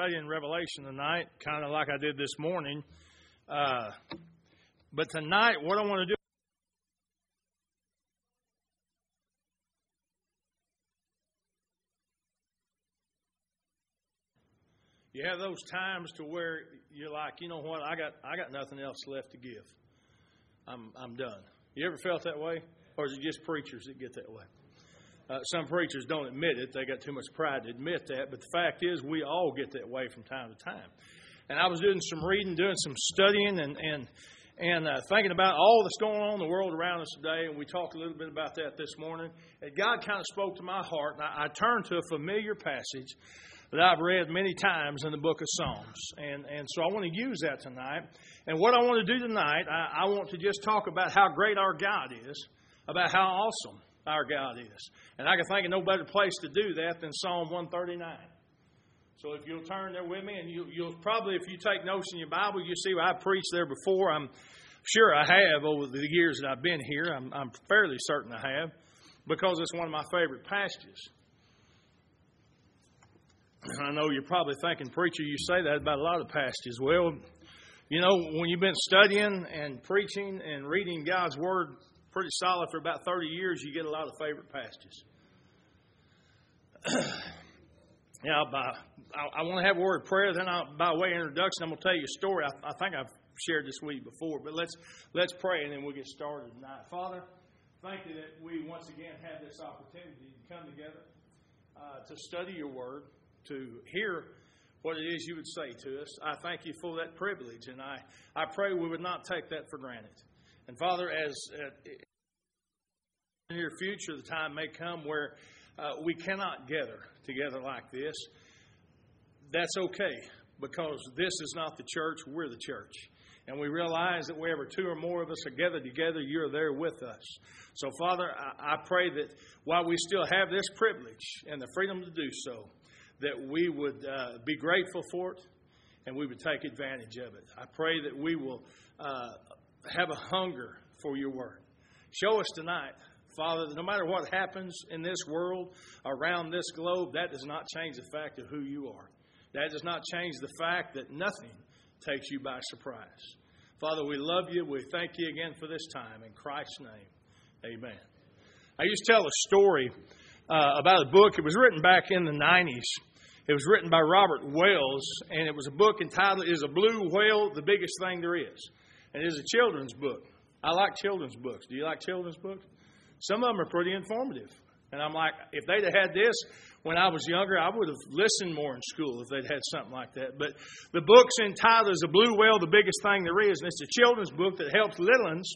studying Revelation tonight, kind of like I did this morning. Uh, but tonight, what I want to do. You have those times to where you're like, you know what, I got I got nothing else left to give. I'm I'm done. You ever felt that way? Or is it just preachers that get that way? Uh, some preachers don't admit it. They got too much pride to admit that. But the fact is, we all get that way from time to time. And I was doing some reading, doing some studying, and and and uh, thinking about all that's going on in the world around us today. And we talked a little bit about that this morning. And God kind of spoke to my heart, and I, I turned to a familiar passage that I've read many times in the book of Psalms. And, and so I want to use that tonight. And what I want to do tonight, I, I want to just talk about how great our God is, about how awesome our God is. And I can think of no better place to do that than Psalm 139. So if you'll turn there with me, and you, will probably, if you take notes in your Bible, you see I preached there before. I'm sure I have over the years that I've been here. I'm, I'm fairly certain I have because it's one of my favorite passages. I know you're probably thinking, preacher, you say that about a lot of passages. Well, you know, when you've been studying and preaching and reading God's Word pretty solid for about 30 years, you get a lot of favorite passages. yeah, by, I, I, want to have a word of prayer. Then, I'll, by way of introduction, I'm going to tell you a story. I, I, think I've shared this with you before, but let's let's pray and then we'll get started tonight. Father, thank you that we once again have this opportunity to come together uh, to study your word, to hear what it is you would say to us. I thank you for that privilege, and I, I pray we would not take that for granted. And Father, as uh, in future, the time may come where uh, we cannot gather together like this. That's okay because this is not the church, we're the church. And we realize that wherever two or more of us are gathered together, you're there with us. So, Father, I, I pray that while we still have this privilege and the freedom to do so, that we would uh, be grateful for it and we would take advantage of it. I pray that we will uh, have a hunger for your word. Show us tonight, Father, that no matter what happens in this world, around this globe, that does not change the fact of who you are. That does not change the fact that nothing takes you by surprise. Father, we love you. We thank you again for this time. In Christ's name, amen. I used to tell a story uh, about a book. It was written back in the 90s. It was written by Robert Wells, and it was a book entitled Is a Blue Whale the Biggest Thing There Is? And it is a children's book. I like children's books. Do you like children's books? Some of them are pretty informative. And I'm like, if they'd have had this when I was younger, I would have listened more in school if they'd had something like that. But the book's entitled a Blue Whale the Biggest Thing There Is? And it's a children's book that helps little ones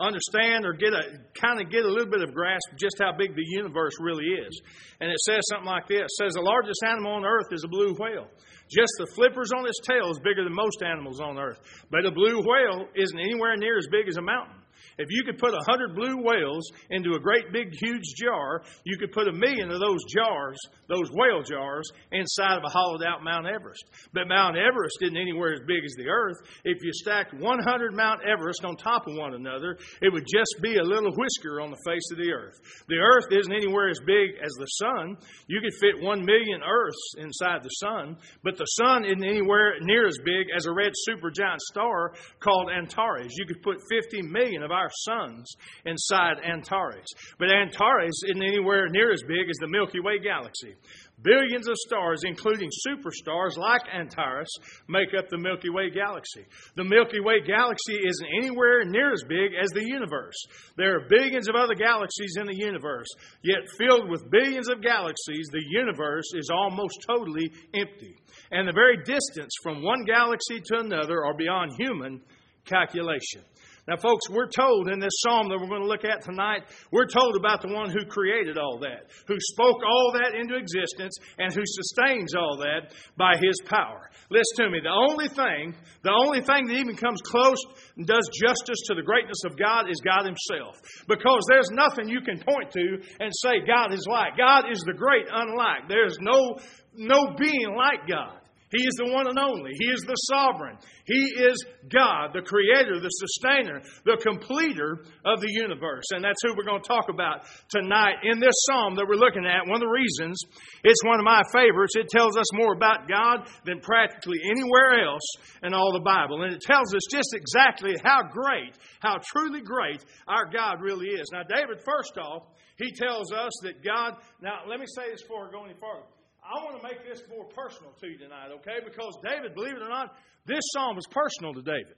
understand or get a kind of get a little bit of grasp just how big the universe really is. And it says something like this. It says the largest animal on earth is a blue whale. Just the flippers on its tail is bigger than most animals on earth. But a blue whale isn't anywhere near as big as a mountain. If you could put a hundred blue whales into a great big huge jar, you could put a million of those jars, those whale jars, inside of a hollowed out Mount Everest. But Mount Everest isn't anywhere as big as the earth. If you stacked 100 Mount Everest on top of one another, it would just be a little whisker on the face of the earth. The earth isn't anywhere as big as the sun. You could fit one million Earths inside the sun, but the sun isn't anywhere near as big as a red supergiant star called Antares. You could put 50 million of our suns inside Antares. But Antares isn't anywhere near as big as the Milky Way galaxy. Billions of stars, including superstars like Antares, make up the Milky Way galaxy. The Milky Way galaxy isn't anywhere near as big as the universe. There are billions of other galaxies in the universe, yet filled with billions of galaxies, the universe is almost totally empty. And the very distance from one galaxy to another are beyond human calculation. Now, folks, we're told in this psalm that we're going to look at tonight, we're told about the one who created all that, who spoke all that into existence, and who sustains all that by his power. Listen to me. The only thing, the only thing that even comes close and does justice to the greatness of God is God himself. Because there's nothing you can point to and say God is like. God is the great unlike. There's no, no being like God. He is the one and only. He is the sovereign. He is God, the creator, the sustainer, the completer of the universe. And that's who we're going to talk about tonight in this psalm that we're looking at. One of the reasons it's one of my favorites. It tells us more about God than practically anywhere else in all the Bible. And it tells us just exactly how great, how truly great our God really is. Now, David, first off, he tells us that God, now let me say this before I go any further. I want to make this more personal to you tonight, okay? Because David, believe it or not, this psalm was personal to David.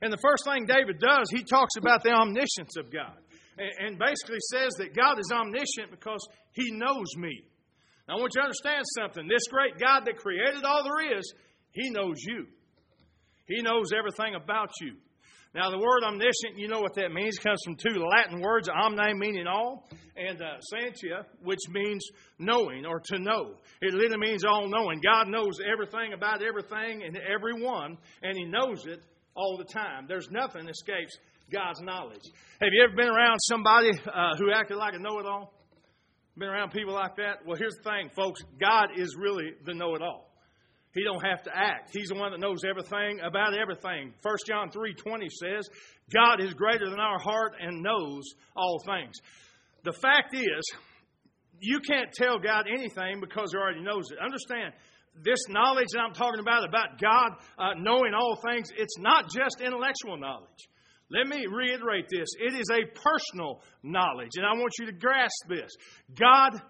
And the first thing David does, he talks about the omniscience of God. And basically says that God is omniscient because he knows me. Now, I want you to understand something. This great God that created all there is, he knows you. He knows everything about you. Now, the word omniscient, you know what that means. It comes from two Latin words, omni meaning all, and uh, scientia, which means knowing or to know. It literally means all knowing. God knows everything about everything and everyone, and He knows it all the time. There's nothing escapes God's knowledge. Have you ever been around somebody uh, who acted like a know it all? Been around people like that? Well, here's the thing, folks God is really the know it all. He don't have to act. He's the one that knows everything about everything. 1 John 3:20 says, "God is greater than our heart and knows all things." The fact is, you can't tell God anything because He already knows it. Understand, this knowledge that I'm talking about, about God uh, knowing all things, it's not just intellectual knowledge. Let me reiterate this. It is a personal knowledge, and I want you to grasp this. God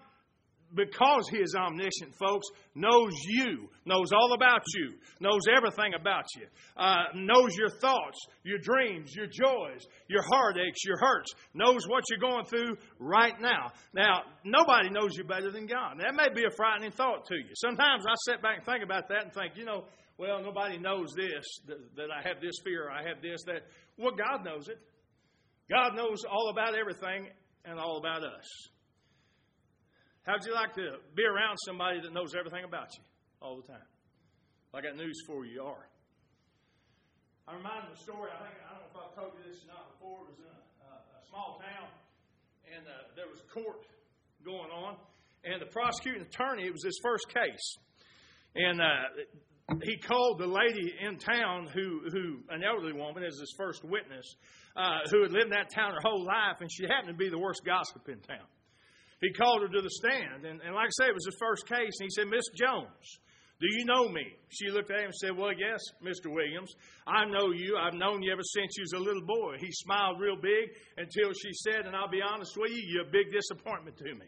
because He is omniscient, folks, knows you, knows all about you, knows everything about you, uh, knows your thoughts, your dreams, your joys, your heartaches, your hurts, knows what you're going through right now. Now, nobody knows you better than God. That may be a frightening thought to you. Sometimes I sit back and think about that and think, you know, well, nobody knows this, that, that I have this fear, I have this, that. Well, God knows it. God knows all about everything and all about us. How'd you like to be around somebody that knows everything about you all the time? I got news for you. You are. I'm reminded of a story. I think I don't know if I've told you this or not before. It was in a, a small town, and uh, there was court going on, and the prosecuting attorney. It was his first case, and uh, he called the lady in town who, who an elderly woman, as his first witness, uh, who had lived in that town her whole life, and she happened to be the worst gossip in town he called her to the stand. And, and like I said, it was his first case. And he said, Miss Jones, do you know me? She looked at him and said, Well, yes, Mr. Williams. I know you. I've known you ever since you was a little boy. He smiled real big until she said, And I'll be honest with you, you're a big disappointment to me.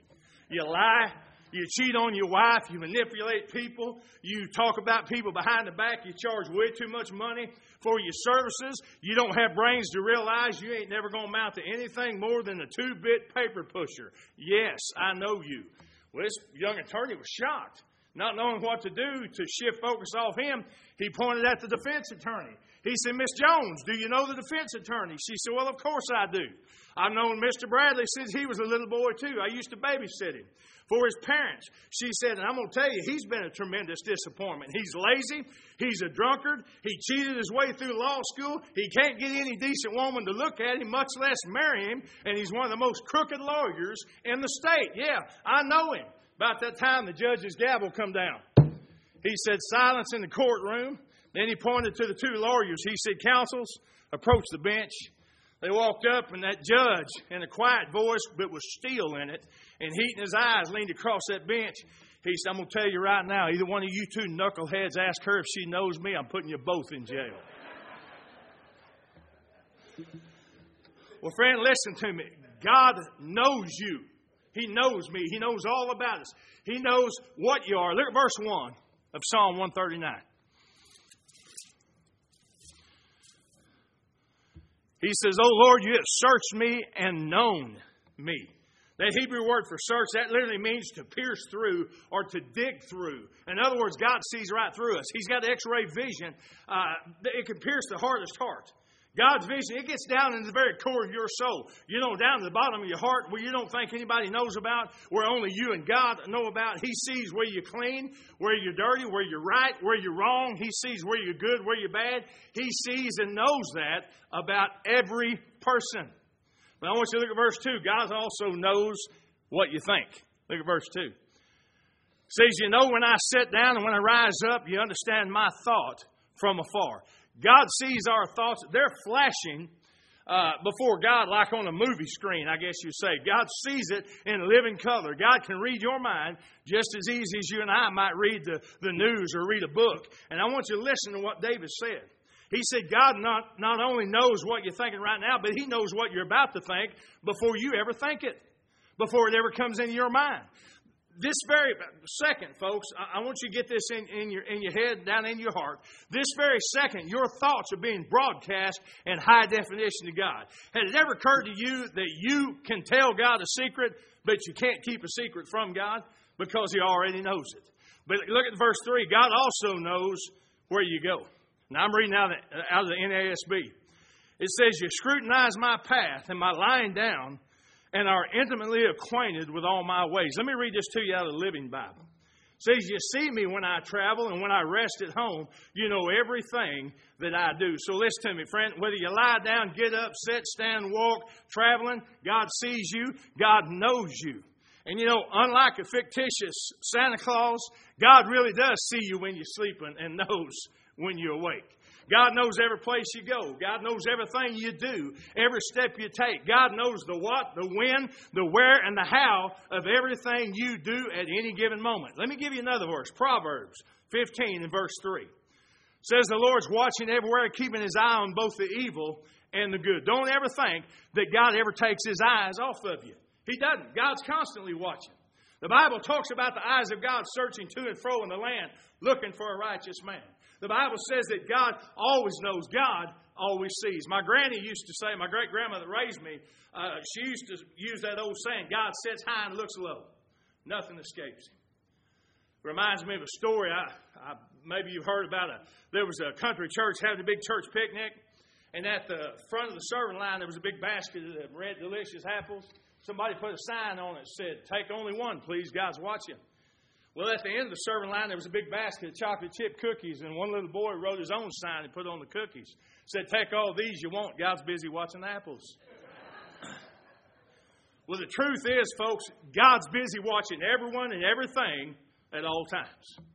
You lie. You cheat on your wife. You manipulate people. You talk about people behind the back. You charge way too much money for your services. You don't have brains to realize you ain't never going to amount to anything more than a two bit paper pusher. Yes, I know you. Well, this young attorney was shocked. Not knowing what to do to shift focus off him, he pointed at the defense attorney. He said, Miss Jones, do you know the defense attorney? She said, Well, of course I do. I've known Mr. Bradley since he was a little boy, too. I used to babysit him for his parents. She said, and I'm going to tell you, he's been a tremendous disappointment. He's lazy. He's a drunkard. He cheated his way through law school. He can't get any decent woman to look at him, much less marry him. And he's one of the most crooked lawyers in the state. Yeah, I know him. About that time, the judge's gavel come down. He said, silence in the courtroom. Then he pointed to the two lawyers. He said, counsels, approach the bench. They walked up, and that judge, in a quiet voice, but with steel in it, and heat in his eyes, leaned across that bench. He said, I'm going to tell you right now, either one of you two knuckleheads ask her if she knows me, I'm putting you both in jail. well, friend, listen to me. God knows you. He knows me. He knows all about us. He knows what you are. Look at verse 1 of Psalm 139. He says, Oh Lord, you have searched me and known me. That Hebrew word for search, that literally means to pierce through or to dig through. In other words, God sees right through us. He's got x ray vision. Uh, it can pierce the hardest heart. God's vision, it gets down in the very core of your soul. You know, down to the bottom of your heart where you don't think anybody knows about, where only you and God know about. He sees where you're clean, where you're dirty, where you're right, where you're wrong. He sees where you're good, where you're bad. He sees and knows that about every person. But I want you to look at verse 2. God also knows what you think. Look at verse 2. says, You know, when I sit down and when I rise up, you understand my thought from afar. God sees our thoughts, they're flashing uh, before God like on a movie screen, I guess you say. God sees it in living color. God can read your mind just as easy as you and I might read the, the news or read a book. And I want you to listen to what David said. He said, God not, not only knows what you're thinking right now, but He knows what you're about to think before you ever think it, before it ever comes into your mind this very second, folks, I want you to get this in, in, your, in your head, down in your heart. This very second, your thoughts are being broadcast in high definition to God. Has it ever occurred to you that you can tell God a secret, but you can't keep a secret from God? Because He already knows it. But look at verse 3 God also knows where you go. Now I'm reading out of the, out of the NASB. It says, You scrutinize my path and my lying down and are intimately acquainted with all my ways. Let me read this to you out of the Living Bible. It says, You see me when I travel and when I rest at home. You know everything that I do. So listen to me, friend. Whether you lie down, get up, sit, stand, walk, traveling, God sees you, God knows you. And you know, unlike a fictitious Santa Claus, God really does see you when you're sleeping and knows when you're awake. God knows every place you go. God knows everything you do, every step you take. God knows the what, the when, the where, and the how of everything you do at any given moment. Let me give you another verse Proverbs 15 and verse 3. It says, The Lord's watching everywhere, keeping his eye on both the evil and the good. Don't ever think that God ever takes his eyes off of you. He doesn't. God's constantly watching. The Bible talks about the eyes of God searching to and fro in the land, looking for a righteous man. The Bible says that God always knows, God always sees. My granny used to say, my great grandmother raised me, uh, she used to use that old saying, God sits high and looks low. Nothing escapes him. Reminds me of a story. I, I, maybe you've heard about it. There was a country church having a big church picnic, and at the front of the serving line there was a big basket of red delicious apples. Somebody put a sign on it that said, "Take only one, please. God's watching." Well, at the end of the serving line, there was a big basket of chocolate chip cookies, and one little boy wrote his own sign and put on the cookies. Said, Take all these you want. God's busy watching apples. well, the truth is, folks, God's busy watching everyone and everything at all times.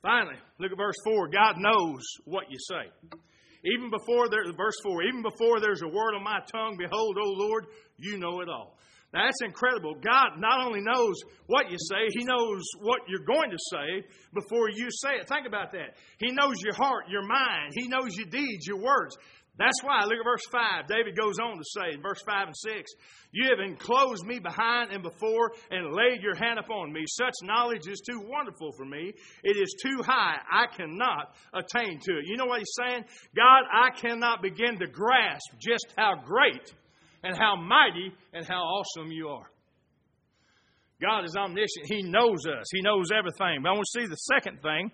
Finally, look at verse 4. God knows what you say. Even before there, verse 4, even before there's a word on my tongue, behold, O Lord, you know it all. Now that's incredible. God not only knows what you say, He knows what you're going to say before you say it. Think about that. He knows your heart, your mind. He knows your deeds, your words. That's why, look at verse 5. David goes on to say in verse 5 and 6, You have enclosed me behind and before and laid your hand upon me. Such knowledge is too wonderful for me. It is too high. I cannot attain to it. You know what he's saying? God, I cannot begin to grasp just how great and how mighty and how awesome you are. God is omniscient. He knows us, He knows everything. But I want to see the second thing.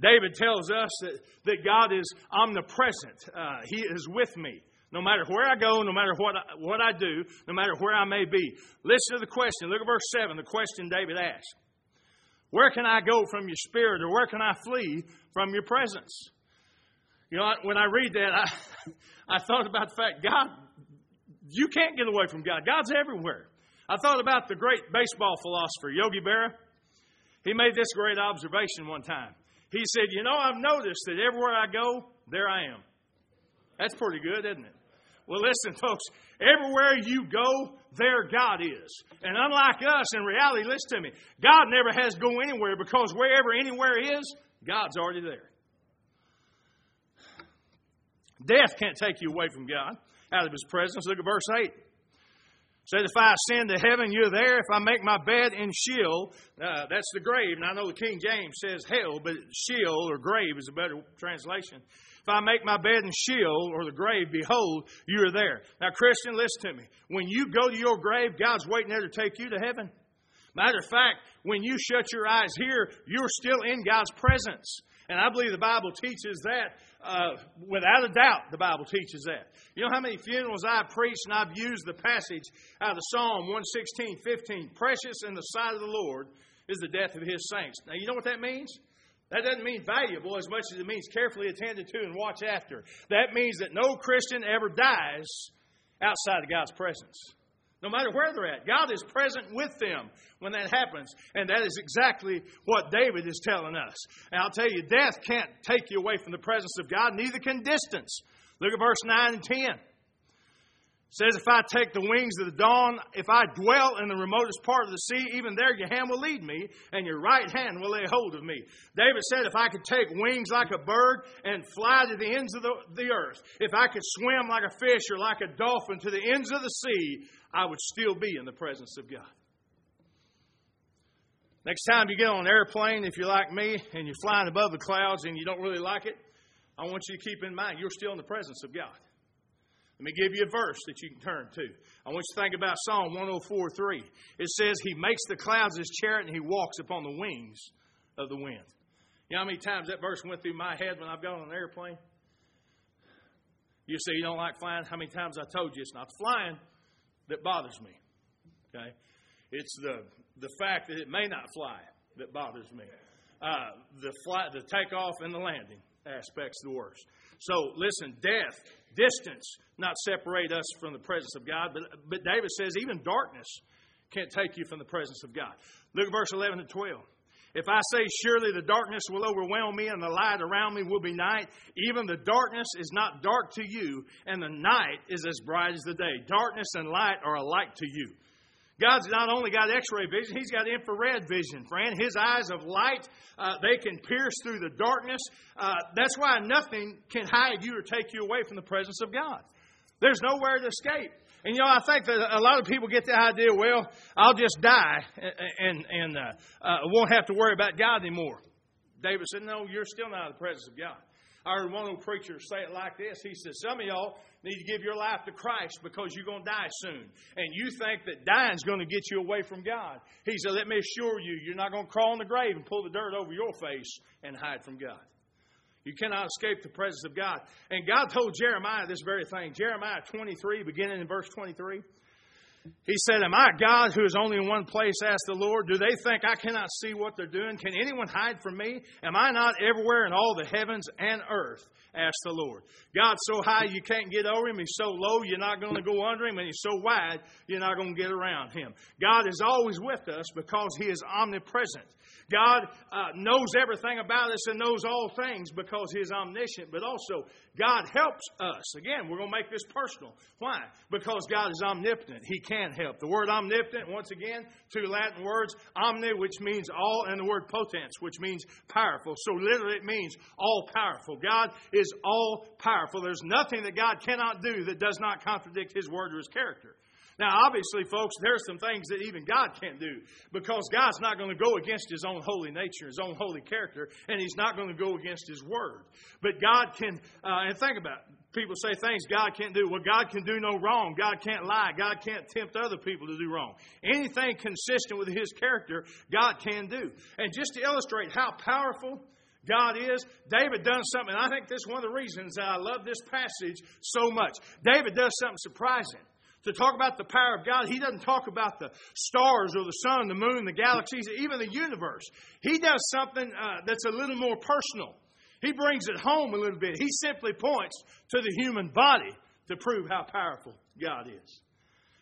David tells us that, that God is omnipresent. Uh, he is with me. No matter where I go, no matter what I, what I do, no matter where I may be. Listen to the question. Look at verse 7, the question David asked. Where can I go from your spirit, or where can I flee from your presence? You know, when I read that, I, I thought about the fact God you can't get away from God. God's everywhere. I thought about the great baseball philosopher, Yogi Berra. He made this great observation one time. He said, You know, I've noticed that everywhere I go, there I am. That's pretty good, isn't it? Well, listen, folks, everywhere you go, there God is. And unlike us, in reality, listen to me, God never has to go anywhere because wherever anywhere is, God's already there. Death can't take you away from God out of his presence. Look at verse 8. Said, if I ascend to heaven, you're there. If I make my bed in Sheol, uh, that's the grave. And I know the King James says hell, but Sheol or grave is a better translation. If I make my bed in Sheol or the grave, behold, you are there. Now, Christian, listen to me. When you go to your grave, God's waiting there to take you to heaven. Matter of fact, when you shut your eyes here, you're still in God's presence. And I believe the Bible teaches that uh, without a doubt. The Bible teaches that. You know how many funerals I've preached and I've used the passage out of Psalm 116, 15. Precious in the sight of the Lord is the death of his saints. Now, you know what that means? That doesn't mean valuable as much as it means carefully attended to and watched after. That means that no Christian ever dies outside of God's presence. No matter where they're at. God is present with them when that happens. And that is exactly what David is telling us. And I'll tell you, death can't take you away from the presence of God, neither can distance. Look at verse 9 and 10 says, If I take the wings of the dawn, if I dwell in the remotest part of the sea, even there your hand will lead me, and your right hand will lay hold of me. David said, If I could take wings like a bird and fly to the ends of the, the earth, if I could swim like a fish or like a dolphin to the ends of the sea, I would still be in the presence of God. Next time you get on an airplane, if you're like me and you're flying above the clouds and you don't really like it, I want you to keep in mind you're still in the presence of God. Let me give you a verse that you can turn to. I want you to think about Psalm 104 3. It says, He makes the clouds his chariot and he walks upon the wings of the wind. You know how many times that verse went through my head when I've gone on an airplane? You say you don't like flying. How many times I told you it's not flying that bothers me? Okay? It's the, the fact that it may not fly that bothers me. Uh, the flight, the takeoff and the landing aspects the worst. So listen, death, distance, not separate us from the presence of God. But, but David says even darkness can't take you from the presence of God. Look at verse 11 and 12. If I say, Surely the darkness will overwhelm me, and the light around me will be night, even the darkness is not dark to you, and the night is as bright as the day. Darkness and light are alike to you. God's not only got x ray vision, He's got infrared vision, friend. His eyes of light, uh, they can pierce through the darkness. Uh, that's why nothing can hide you or take you away from the presence of God. There's nowhere to escape. And you know, I think that a lot of people get the idea, well, I'll just die and, and uh, uh, won't have to worry about God anymore. David said, no, you're still not in the presence of God. I heard one old preacher say it like this. He said, Some of y'all need to give your life to Christ because you're going to die soon. And you think that dying's going to get you away from God. He said, Let me assure you, you're not going to crawl in the grave and pull the dirt over your face and hide from God. You cannot escape the presence of God. And God told Jeremiah this very thing. Jeremiah 23, beginning in verse 23. He said, Am I God who is only in one place? asked the Lord. Do they think I cannot see what they're doing? Can anyone hide from me? Am I not everywhere in all the heavens and earth? asked the Lord. God's so high you can't get over him. He's so low you're not going to go under him. And he's so wide you're not going to get around him. God is always with us because he is omnipresent. God uh, knows everything about us and knows all things because He is omniscient, but also God helps us. Again, we're going to make this personal. Why? Because God is omnipotent. He can help. The word omnipotent, once again, two Latin words, omni, which means all, and the word potens, which means powerful. So literally it means all powerful. God is all powerful. There's nothing that God cannot do that does not contradict His word or His character. Now, obviously, folks, there's some things that even God can't do because God's not going to go against His own holy nature, His own holy character, and He's not going to go against His word. But God can, uh, and think about it. People say things God can't do. Well, God can do no wrong. God can't lie. God can't tempt other people to do wrong. Anything consistent with His character, God can do. And just to illustrate how powerful God is. David does something. I think this is one of the reasons I love this passage so much. David does something surprising to talk about the power of God, he doesn't talk about the stars or the sun, the moon, the galaxies, even the universe. He does something uh, that's a little more personal. He brings it home a little bit. He simply points to the human body to prove how powerful God is.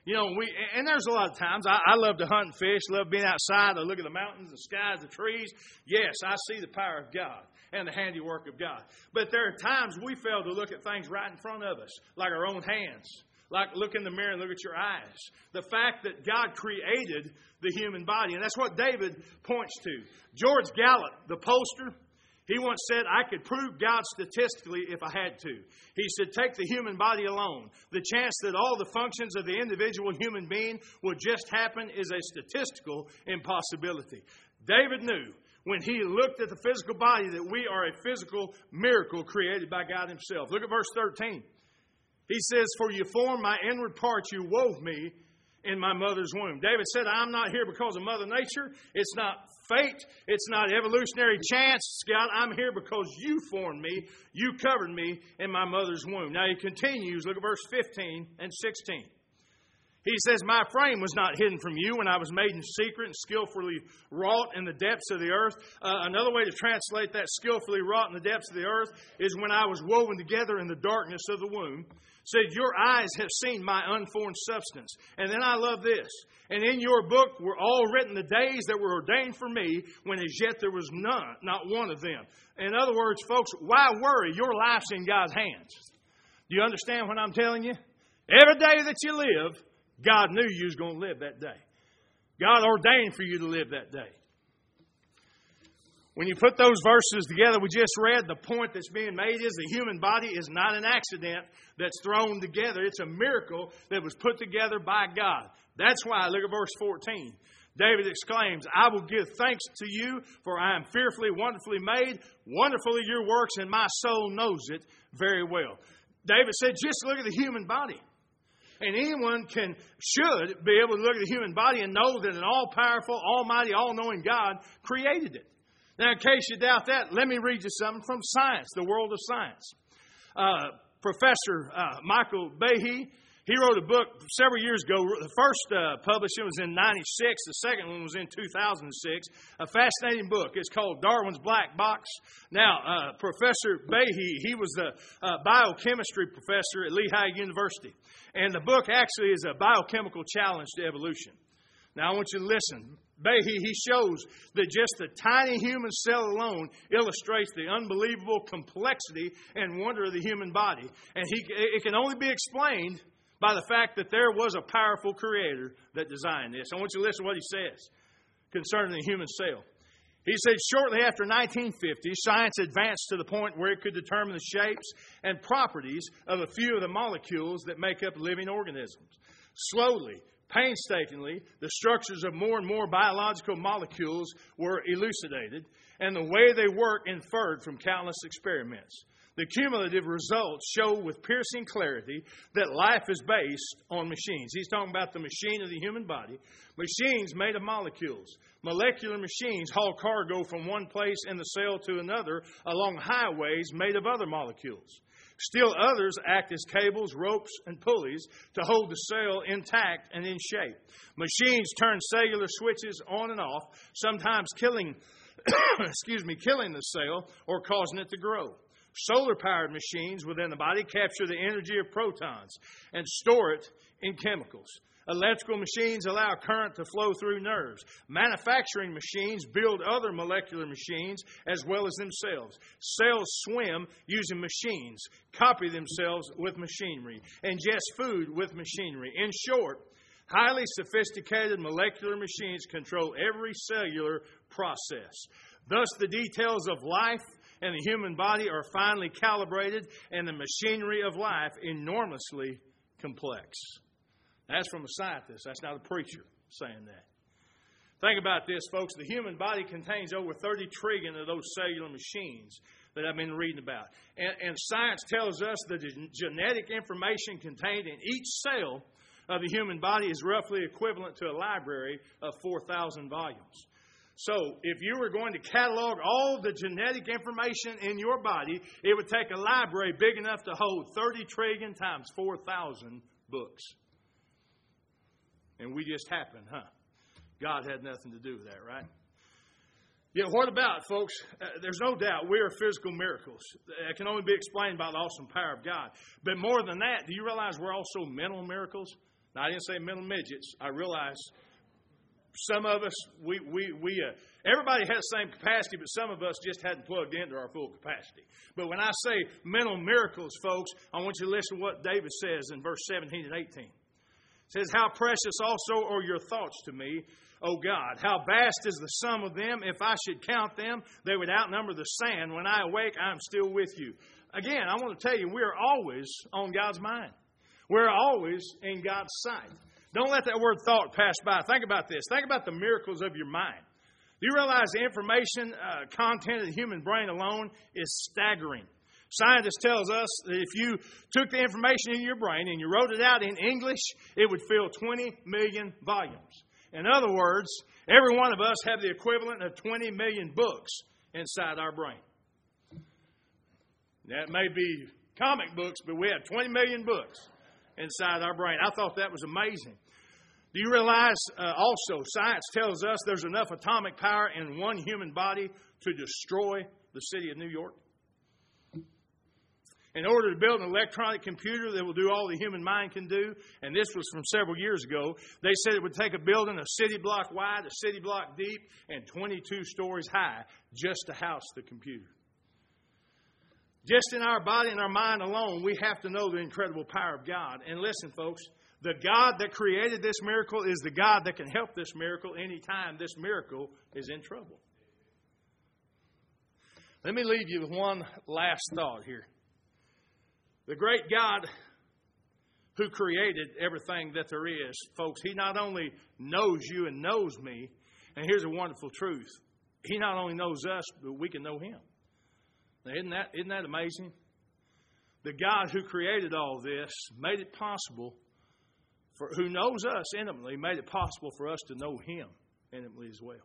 You know, we and there's a lot of times I, I love to hunt and fish, love being outside. I look at the mountains, the skies, the trees. Yes, I see the power of God and the handiwork of God. But there are times we fail to look at things right in front of us, like our own hands, like look in the mirror and look at your eyes. The fact that God created the human body. And that's what David points to. George Gallup, the pollster, he once said, I could prove God statistically if I had to. He said, Take the human body alone. The chance that all the functions of the individual human being would just happen is a statistical impossibility. David knew when he looked at the physical body that we are a physical miracle created by God Himself. Look at verse 13. He says, For you formed my inward parts, you wove me in my mother's womb. David said, I'm not here because of Mother Nature. It's not fate. It's not evolutionary chance. God, I'm here because you formed me. You covered me in my mother's womb. Now he continues, look at verse 15 and 16. He says, My frame was not hidden from you when I was made in secret and skillfully wrought in the depths of the earth. Uh, another way to translate that skillfully wrought in the depths of the earth is when I was woven together in the darkness of the womb. Said, Your eyes have seen my unformed substance. And then I love this. And in your book were all written the days that were ordained for me, when as yet there was none, not one of them. In other words, folks, why worry? Your life's in God's hands. Do you understand what I'm telling you? Every day that you live, God knew you was going to live that day. God ordained for you to live that day. When you put those verses together we just read, the point that's being made is the human body is not an accident that's thrown together. It's a miracle that was put together by God. That's why, look at verse 14. David exclaims, I will give thanks to you, for I am fearfully, wonderfully made. Wonderfully your works, and my soul knows it very well. David said, just look at the human body. And anyone can, should be able to look at the human body and know that an all powerful, almighty, all knowing God created it. Now, in case you doubt that, let me read you something from science, the world of science. Uh, Professor uh, Michael Behe he wrote a book several years ago. The first uh, publishing was in 96, the second one was in 2006. A fascinating book. It's called Darwin's Black Box. Now, uh, Professor Behe, he was the uh, biochemistry professor at Lehigh University. And the book actually is a biochemical challenge to evolution. Now, I want you to listen. He shows that just the tiny human cell alone illustrates the unbelievable complexity and wonder of the human body. And he, it can only be explained by the fact that there was a powerful creator that designed this. I want you to listen to what he says concerning the human cell. He said, shortly after 1950, science advanced to the point where it could determine the shapes and properties of a few of the molecules that make up living organisms. Slowly, painstakingly, the structures of more and more biological molecules were elucidated, and the way they work inferred from countless experiments. The cumulative results show with piercing clarity that life is based on machines. He's talking about the machine of the human body. Machines made of molecules. Molecular machines haul cargo from one place in the cell to another along highways made of other molecules. Still others act as cables, ropes, and pulleys to hold the cell intact and in shape. Machines turn cellular switches on and off, sometimes killing, excuse me, killing the cell or causing it to grow. Solar powered machines within the body capture the energy of protons and store it in chemicals. Electrical machines allow current to flow through nerves. Manufacturing machines build other molecular machines as well as themselves. Cells swim using machines, copy themselves with machinery, ingest food with machinery. In short, highly sophisticated molecular machines control every cellular process. Thus, the details of life and the human body are finely calibrated, and the machinery of life enormously complex. That's from a scientist, that's not a preacher saying that. Think about this, folks. The human body contains over 30 trillion of those cellular machines that I've been reading about. And, and science tells us that the genetic information contained in each cell of the human body is roughly equivalent to a library of 4,000 volumes. So, if you were going to catalog all the genetic information in your body, it would take a library big enough to hold 30 trillion times 4,000 books. And we just happened, huh? God had nothing to do with that, right? Yeah, what about, folks? Uh, there's no doubt we are physical miracles. That can only be explained by the awesome power of God. But more than that, do you realize we're also mental miracles? Now, I didn't say mental midgets. I realize some of us, we, we, we uh, everybody has the same capacity, but some of us just hadn't plugged into our full capacity. But when I say mental miracles, folks, I want you to listen to what David says in verse 17 and 18. Says, How precious also are your thoughts to me, O God. How vast is the sum of them. If I should count them, they would outnumber the sand. When I awake, I am still with you. Again, I want to tell you, we are always on God's mind. We're always in God's sight. Don't let that word thought pass by. Think about this. Think about the miracles of your mind. Do you realize the information uh, content of the human brain alone is staggering? Scientists tells us that if you took the information in your brain and you wrote it out in English, it would fill 20 million volumes. In other words, every one of us have the equivalent of 20 million books inside our brain. That may be comic books, but we have 20 million books inside our brain. I thought that was amazing. Do you realize uh, also science tells us there's enough atomic power in one human body to destroy the city of New York? In order to build an electronic computer that will do all the human mind can do, and this was from several years ago, they said it would take a building a city block wide, a city block deep, and 22 stories high just to house the computer. Just in our body and our mind alone, we have to know the incredible power of God. And listen, folks, the God that created this miracle is the God that can help this miracle anytime this miracle is in trouble. Let me leave you with one last thought here. The great God who created everything that there is, folks, He not only knows you and knows me, and here's a wonderful truth He not only knows us, but we can know Him. Now, isn't that, isn't that amazing? The God who created all this made it possible for who knows us intimately, made it possible for us to know Him intimately as well.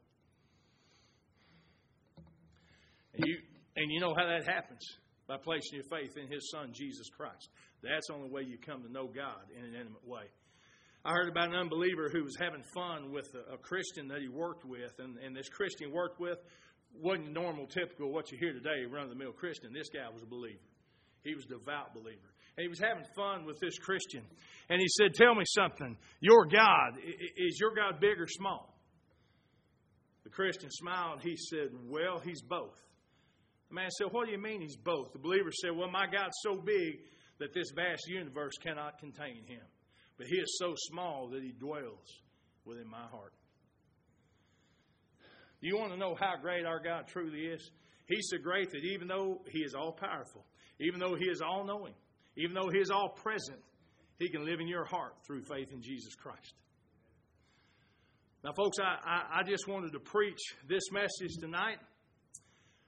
And you, and you know how that happens by placing your faith in His Son, Jesus Christ. That's the only way you come to know God in an intimate way. I heard about an unbeliever who was having fun with a, a Christian that he worked with, and, and this Christian worked with wasn't normal, typical what you hear today, run of the mill Christian. This guy was a believer. He was a devout believer. And he was having fun with this Christian. And he said, Tell me something. Your God, is your God big or small? The Christian smiled. He said, Well, he's both. The man said, What do you mean he's both? The believer said, Well, my God's so big that this vast universe cannot contain him. But he is so small that he dwells within my heart. Do you want to know how great our God truly is? He's so great that even though He is all powerful, even though He is all knowing, even though He is all present, He can live in your heart through faith in Jesus Christ. Now, folks, I, I, I just wanted to preach this message tonight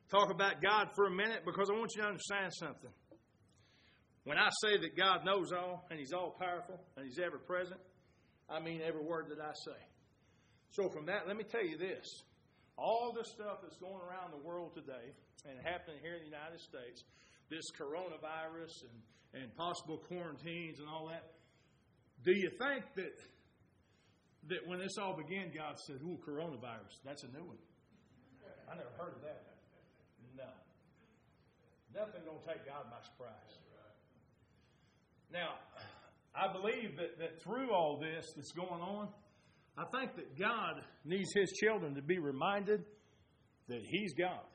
talk about God for a minute because I want you to understand something. When I say that God knows all and He's all powerful and He's ever present, I mean every word that I say. So, from that, let me tell you this. All the stuff that's going around the world today and happening here in the United States, this coronavirus and, and possible quarantines and all that, do you think that that when this all began, God said, Ooh, coronavirus, that's a new one? I never heard of that. No. Nothing going to take God by surprise. Now, I believe that, that through all this that's going on, I think that God needs His children to be reminded that He's God.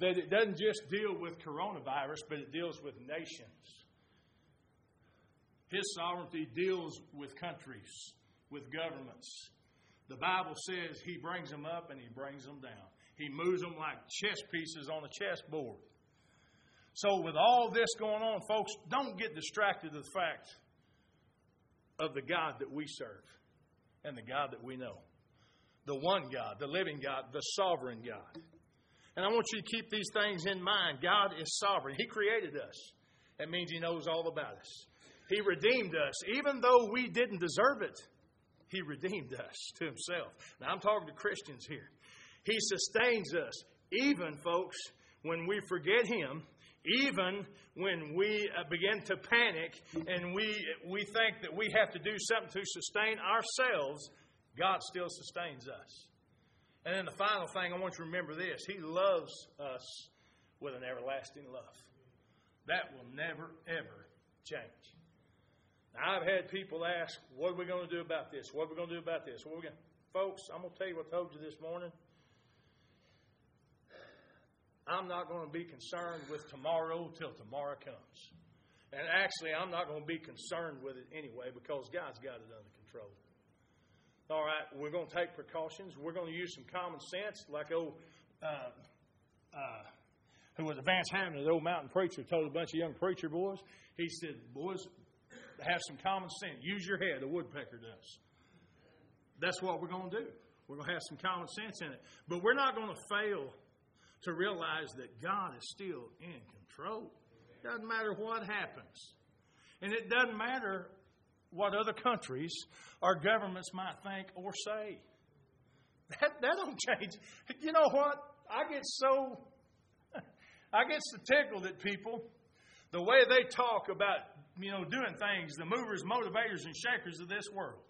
That it doesn't just deal with coronavirus, but it deals with nations. His sovereignty deals with countries, with governments. The Bible says He brings them up and He brings them down. He moves them like chess pieces on a chessboard. So, with all this going on, folks, don't get distracted with the fact of the God that we serve and the God that we know. The one God, the living God, the sovereign God. And I want you to keep these things in mind. God is sovereign. He created us. That means He knows all about us. He redeemed us. Even though we didn't deserve it, He redeemed us to Himself. Now, I'm talking to Christians here. He sustains us, even, folks, when we forget Him, even when we uh, begin to panic and we, we think that we have to do something to sustain ourselves, God still sustains us. And then the final thing, I want you to remember this He loves us with an everlasting love. That will never, ever change. Now, I've had people ask, What are we going to do about this? What are we going to do about this? What are we going Folks, I'm going to tell you what I told you this morning. I'm not going to be concerned with tomorrow till tomorrow comes. And actually, I'm not going to be concerned with it anyway because God's got it under control. All right, we're going to take precautions. We're going to use some common sense, like old, uh, uh, who was Vance Havner, the old mountain preacher, told a bunch of young preacher boys. He said, "Boys, have some common sense. Use your head. A woodpecker does." That's what we're going to do. We're going to have some common sense in it, but we're not going to fail to realize that God is still in control. Doesn't matter what happens. And it doesn't matter what other countries or governments might think or say. That, that don't change. You know what? I get so I get so tickled at people the way they talk about you know, doing things, the movers, motivators, and shakers of this world.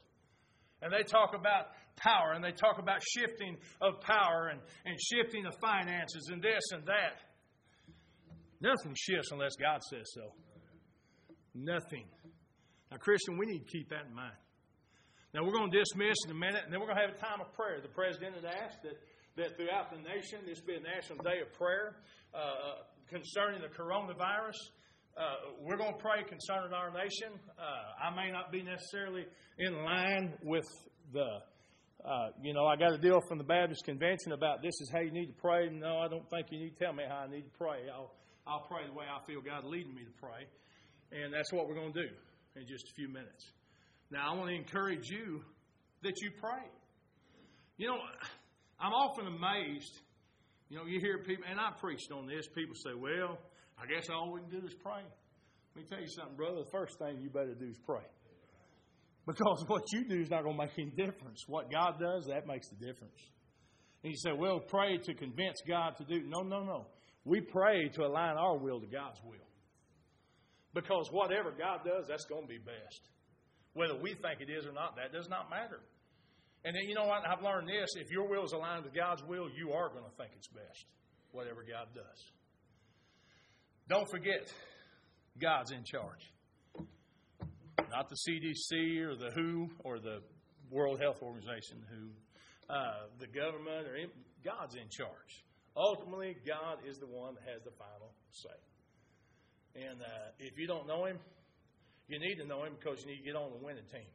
And they talk about power and they talk about shifting of power and, and shifting of finances and this and that. Nothing shifts unless God says so. Nothing. Now, Christian, we need to keep that in mind. Now, we're going to dismiss in a minute, and then we're going to have a time of prayer. The president had asked that, that throughout the nation, this be a national day of prayer uh, uh concerning the coronavirus. Uh, we're going to pray concerning our nation. Uh, I may not be necessarily in line with the, uh, you know, I got a deal from the Baptist Convention about this is how you need to pray. No, I don't think you need to tell me how I need to pray. I'll, I'll pray the way I feel God leading me to pray. And that's what we're going to do in just a few minutes. Now, I want to encourage you that you pray. You know, I'm often amazed. You know, you hear people, and I preached on this, people say, well, I guess all we can do is pray. Let me tell you something, brother. The first thing you better do is pray. Because what you do is not going to make any difference. What God does, that makes the difference. And you say, well, pray to convince God to do. No, no, no. We pray to align our will to God's will. Because whatever God does, that's going to be best. Whether we think it is or not, that does not matter. And then, you know what? I've learned this. If your will is aligned with God's will, you are going to think it's best, whatever God does. Don't forget, God's in charge. Not the CDC or the WHO or the World Health Organization, who, uh, the government, or God's in charge. Ultimately, God is the one that has the final say. And uh, if you don't know Him, you need to know Him because you need to get on the winning team.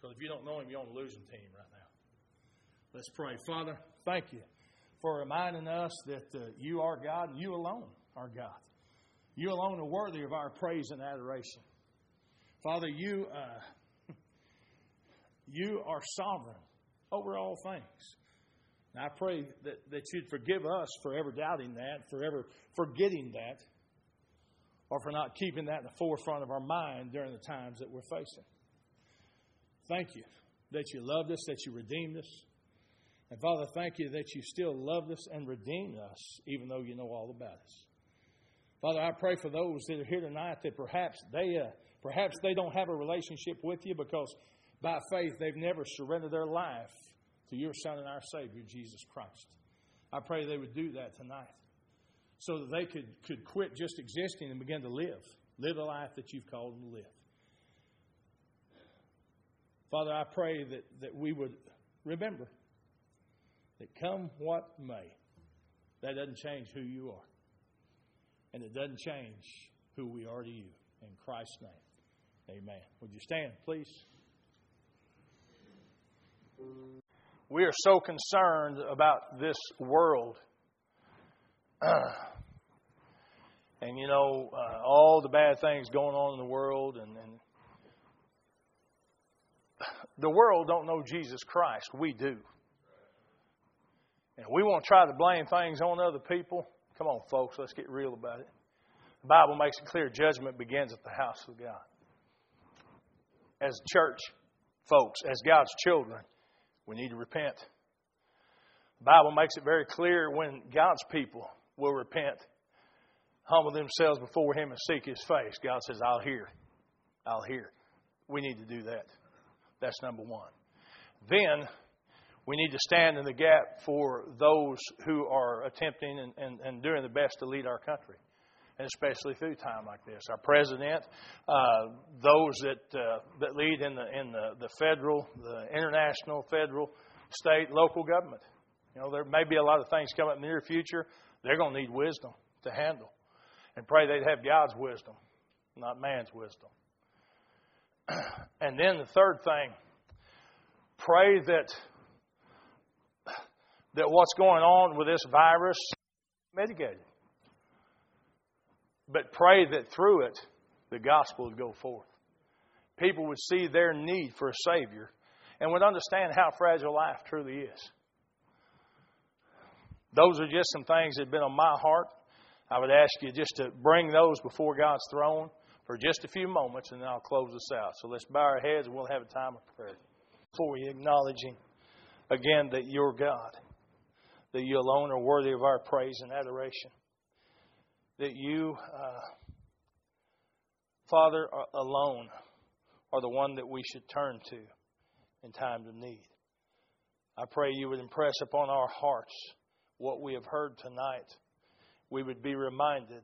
Because if you don't know Him, you're on the losing team right now. Let's pray. Father, thank you for reminding us that uh, you are God and you alone are God. You alone are worthy of our praise and adoration. Father, you, uh, you are sovereign over all things. And I pray that, that you'd forgive us for ever doubting that, for ever forgetting that, or for not keeping that in the forefront of our mind during the times that we're facing. Thank you that you loved us, that you redeemed us. And Father, thank you that you still loved us and redeemed us, even though you know all about us. Father, I pray for those that are here tonight that perhaps they, uh, perhaps they don't have a relationship with you because by faith they've never surrendered their life to your Son and our Savior, Jesus Christ. I pray they would do that tonight so that they could, could quit just existing and begin to live. Live the life that you've called them to live. Father, I pray that, that we would remember that come what may, that doesn't change who you are and it doesn't change who we are to you. In Christ's name, amen. Would you stand, please? We are so concerned about this world. and, you know, uh, all the bad things going on in the world. And, and the world don't know Jesus Christ. We do. And we want to try to blame things on other people. Come on, folks, let's get real about it. The Bible makes it clear judgment begins at the house of God. As church folks, as God's children, we need to repent. The Bible makes it very clear when God's people will repent, humble themselves before Him and seek His face. God says, I'll hear. I'll hear. We need to do that. That's number one. Then we need to stand in the gap for those who are attempting and, and, and doing the best to lead our country, and especially through time like this. Our president, uh, those that uh, that lead in the in the, the federal, the international, federal, state, local government. You know, there may be a lot of things coming in the near future. They're going to need wisdom to handle, and pray they'd have God's wisdom, not man's wisdom. And then the third thing, pray that that what's going on with this virus mitigated. But pray that through it, the gospel would go forth. People would see their need for a Savior and would understand how fragile life truly is. Those are just some things that have been on my heart. I would ask you just to bring those before God's throne for just a few moments, and then I'll close this out. So let's bow our heads and we'll have a time of prayer. Before we acknowledging again that you're God that you alone are worthy of our praise and adoration. That you, uh, Father, alone are the one that we should turn to in times of need. I pray you would impress upon our hearts what we have heard tonight. We would be reminded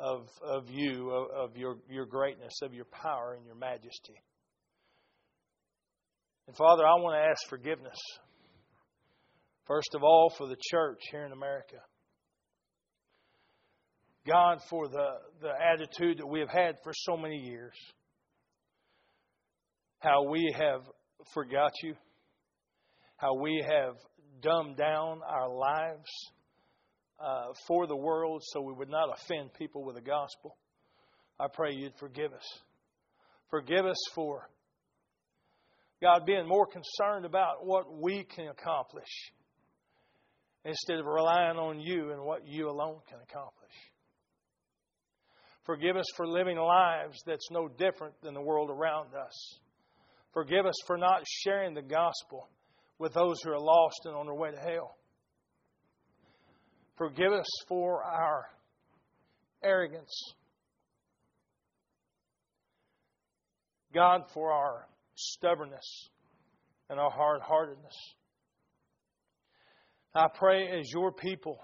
of, of you, of, of your, your greatness, of your power and your majesty. And Father, I want to ask forgiveness. First of all, for the church here in America. God, for the, the attitude that we have had for so many years. How we have forgot you. How we have dumbed down our lives uh, for the world so we would not offend people with the gospel. I pray you'd forgive us. Forgive us for, God, being more concerned about what we can accomplish instead of relying on you and what you alone can accomplish. Forgive us for living lives that's no different than the world around us. Forgive us for not sharing the gospel with those who are lost and on their way to hell. Forgive us for our arrogance. God, for our stubbornness and our hard heartedness. I pray as your people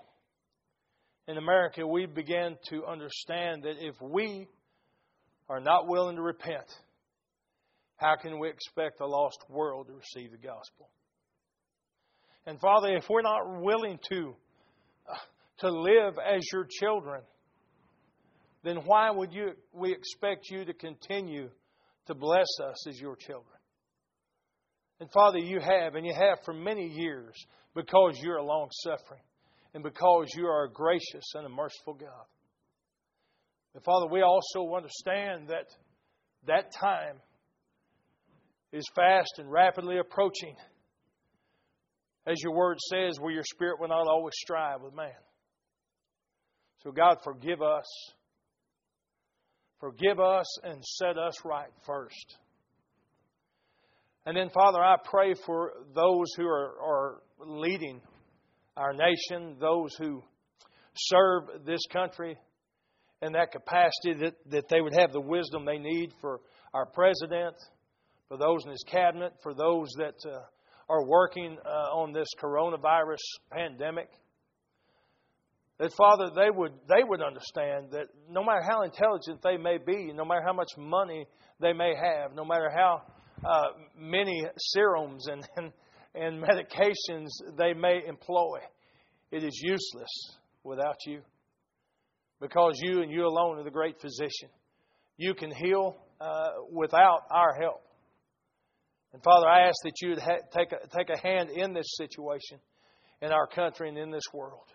in America, we begin to understand that if we are not willing to repent, how can we expect a lost world to receive the gospel? And Father, if we're not willing to uh, to live as your children, then why would you, we expect you to continue to bless us as your children? And Father, you have, and you have for many years because you're a long suffering and because you are a gracious and a merciful God. And Father, we also understand that that time is fast and rapidly approaching. As your word says, where your spirit will not always strive with man. So, God, forgive us. Forgive us and set us right first. And then, Father, I pray for those who are, are leading our nation, those who serve this country in that capacity, that, that they would have the wisdom they need for our president, for those in his cabinet, for those that uh, are working uh, on this coronavirus pandemic. That Father, they would they would understand that no matter how intelligent they may be, no matter how much money they may have, no matter how uh, many serums and, and and medications they may employ, it is useless without you, because you and you alone are the great physician. You can heal uh, without our help. And Father, I ask that you would ha- take a, take a hand in this situation in our country and in this world.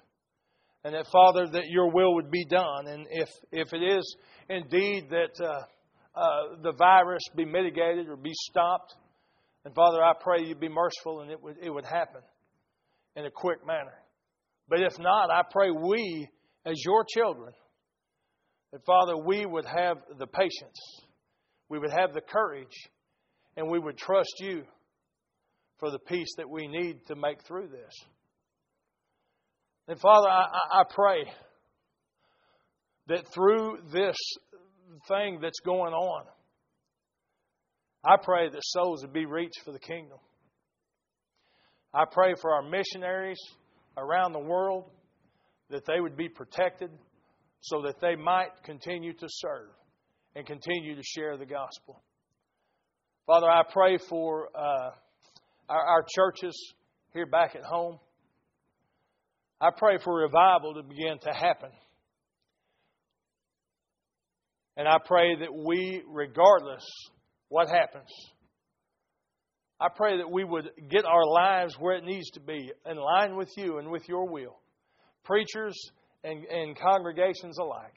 And that, Father, that your will would be done. And if, if it is indeed that uh, uh, the virus be mitigated or be stopped, and Father, I pray you be merciful and it would, it would happen in a quick manner. But if not, I pray we, as your children, that Father, we would have the patience, we would have the courage, and we would trust you for the peace that we need to make through this. And Father, I, I pray that through this thing that's going on, I pray that souls would be reached for the kingdom. I pray for our missionaries around the world that they would be protected so that they might continue to serve and continue to share the gospel. Father, I pray for uh, our, our churches here back at home. I pray for revival to begin to happen. And I pray that we, regardless what happens, I pray that we would get our lives where it needs to be, in line with you and with your will. Preachers and, and congregations alike.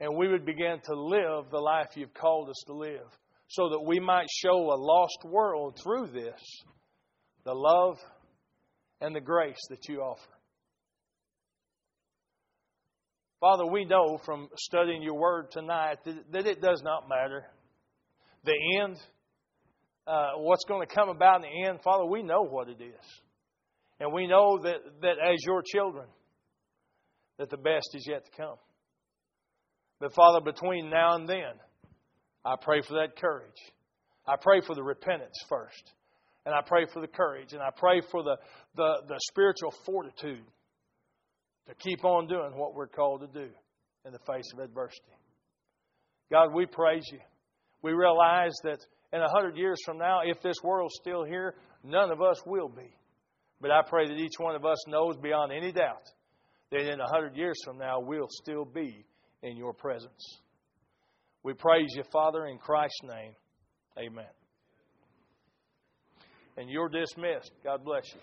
And we would begin to live the life you've called us to live so that we might show a lost world through this the love and the grace that you offer. Father, we know from studying your word tonight that, it does not matter. The end, uh, what's going to come about in the end, Father, we know what it is. And we know that, that as your children, that the best is yet to come. But Father, between now and then, I pray for that courage. I pray for the repentance first. And I pray for the courage. And I pray for the, the, the spiritual fortitude to keep on doing what we're called to do in the face of adversity. God, we praise you. We realize that in a hundred years from now, if this world's still here, none of us will be. But I pray that each one of us knows beyond any doubt that in a hundred years from now, we'll still be in your presence. We praise you, Father, in Christ's name. Amen. And you're dismissed. God bless you.